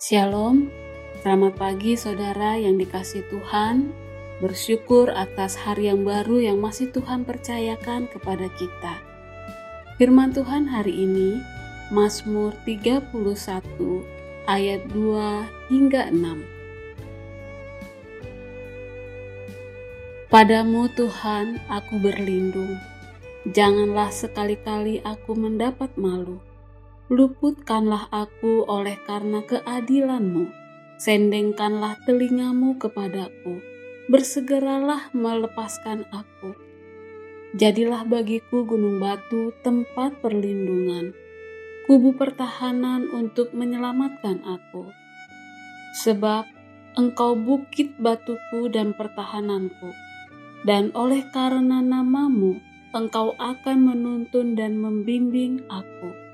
Shalom, selamat pagi saudara yang dikasih Tuhan. Bersyukur atas hari yang baru yang masih Tuhan percayakan kepada kita. Firman Tuhan hari ini, Mazmur 31 ayat 2 hingga 6. Padamu Tuhan aku berlindung, janganlah sekali-kali aku mendapat malu luputkanlah aku oleh karena keadilanmu. Sendengkanlah telingamu kepadaku, bersegeralah melepaskan aku. Jadilah bagiku gunung batu tempat perlindungan, kubu pertahanan untuk menyelamatkan aku. Sebab engkau bukit batuku dan pertahananku, dan oleh karena namamu, engkau akan menuntun dan membimbing aku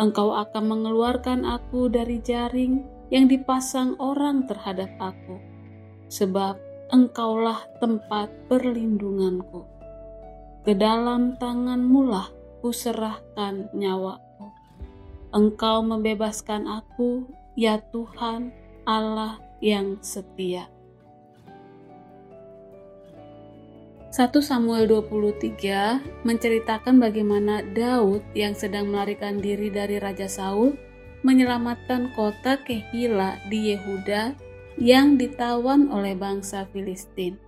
Engkau akan mengeluarkan aku dari jaring yang dipasang orang terhadap aku, sebab Engkaulah tempat perlindunganku. Ke dalam tanganmu lah kuserahkan nyawaku. Engkau membebaskan aku, ya Tuhan, Allah yang setia. 1 Samuel 23 menceritakan bagaimana Daud yang sedang melarikan diri dari Raja Saul menyelamatkan kota Kehila di Yehuda yang ditawan oleh bangsa Filistin.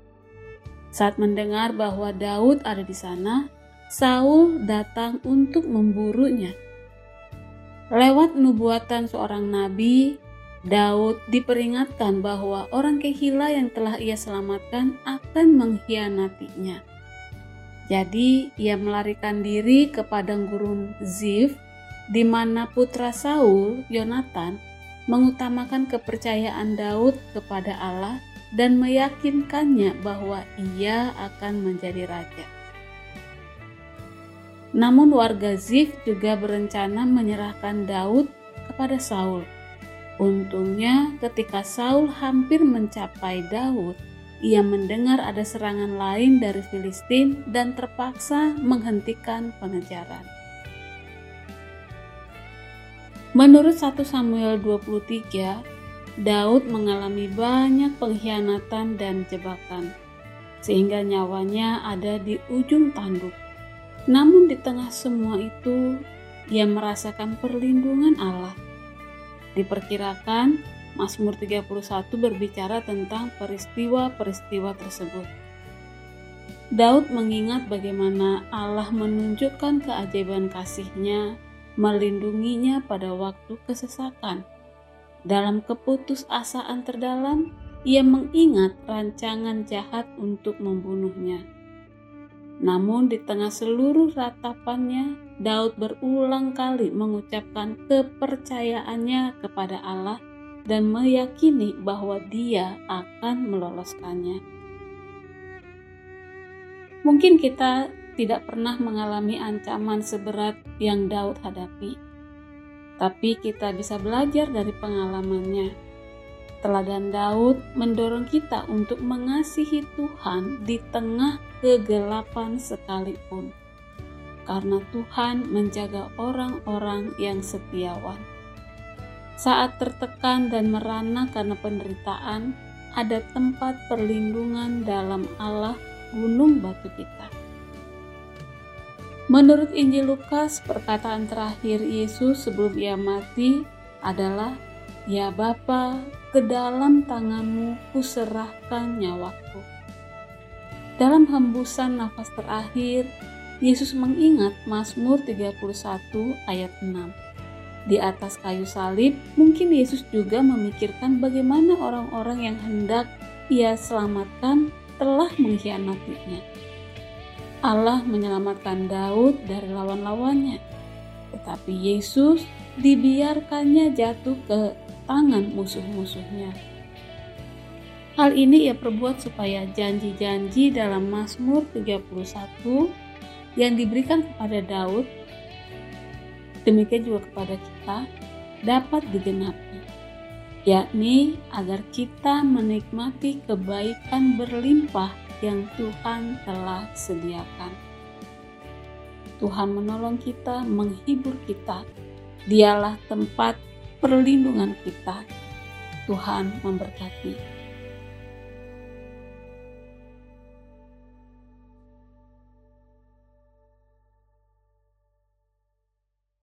Saat mendengar bahwa Daud ada di sana, Saul datang untuk memburunya. Lewat nubuatan seorang nabi, Daud diperingatkan bahwa orang Kehila yang telah ia selamatkan akan mengkhianatinya. Jadi ia melarikan diri ke padang gurun Zif, di mana putra Saul, Yonatan, mengutamakan kepercayaan Daud kepada Allah dan meyakinkannya bahwa ia akan menjadi raja. Namun warga Zif juga berencana menyerahkan Daud kepada Saul Untungnya, ketika Saul hampir mencapai Daud, ia mendengar ada serangan lain dari Filistin dan terpaksa menghentikan pengejaran. Menurut 1 Samuel 23, Daud mengalami banyak pengkhianatan dan jebakan, sehingga nyawanya ada di ujung tanduk. Namun di tengah semua itu, ia merasakan perlindungan Allah Diperkirakan Mazmur 31 berbicara tentang peristiwa-peristiwa tersebut. Daud mengingat bagaimana Allah menunjukkan keajaiban kasihnya, melindunginya pada waktu kesesakan. Dalam keputusasaan terdalam, ia mengingat rancangan jahat untuk membunuhnya. Namun di tengah seluruh ratapannya, Daud berulang kali mengucapkan kepercayaannya kepada Allah dan meyakini bahwa dia akan meloloskannya. Mungkin kita tidak pernah mengalami ancaman seberat yang Daud hadapi, tapi kita bisa belajar dari pengalamannya Teladan Daud mendorong kita untuk mengasihi Tuhan di tengah kegelapan sekalipun, karena Tuhan menjaga orang-orang yang setiawan. Saat tertekan dan merana karena penderitaan, ada tempat perlindungan dalam Allah, gunung batu kita. Menurut Injil Lukas, perkataan terakhir Yesus sebelum ia mati adalah, "Ya Bapa, ke dalam tanganmu kuserahkan nyawaku. Dalam hembusan nafas terakhir, Yesus mengingat Mazmur 31 ayat 6. Di atas kayu salib, mungkin Yesus juga memikirkan bagaimana orang-orang yang hendak ia selamatkan telah mengkhianatinya. Allah menyelamatkan Daud dari lawan-lawannya, tetapi Yesus dibiarkannya jatuh ke tangan musuh-musuhnya. Hal ini ia perbuat supaya janji-janji dalam Mazmur 31 yang diberikan kepada Daud, demikian juga kepada kita, dapat digenapi, yakni agar kita menikmati kebaikan berlimpah yang Tuhan telah sediakan. Tuhan menolong kita, menghibur kita. Dialah tempat perlindungan kita. Tuhan memberkati.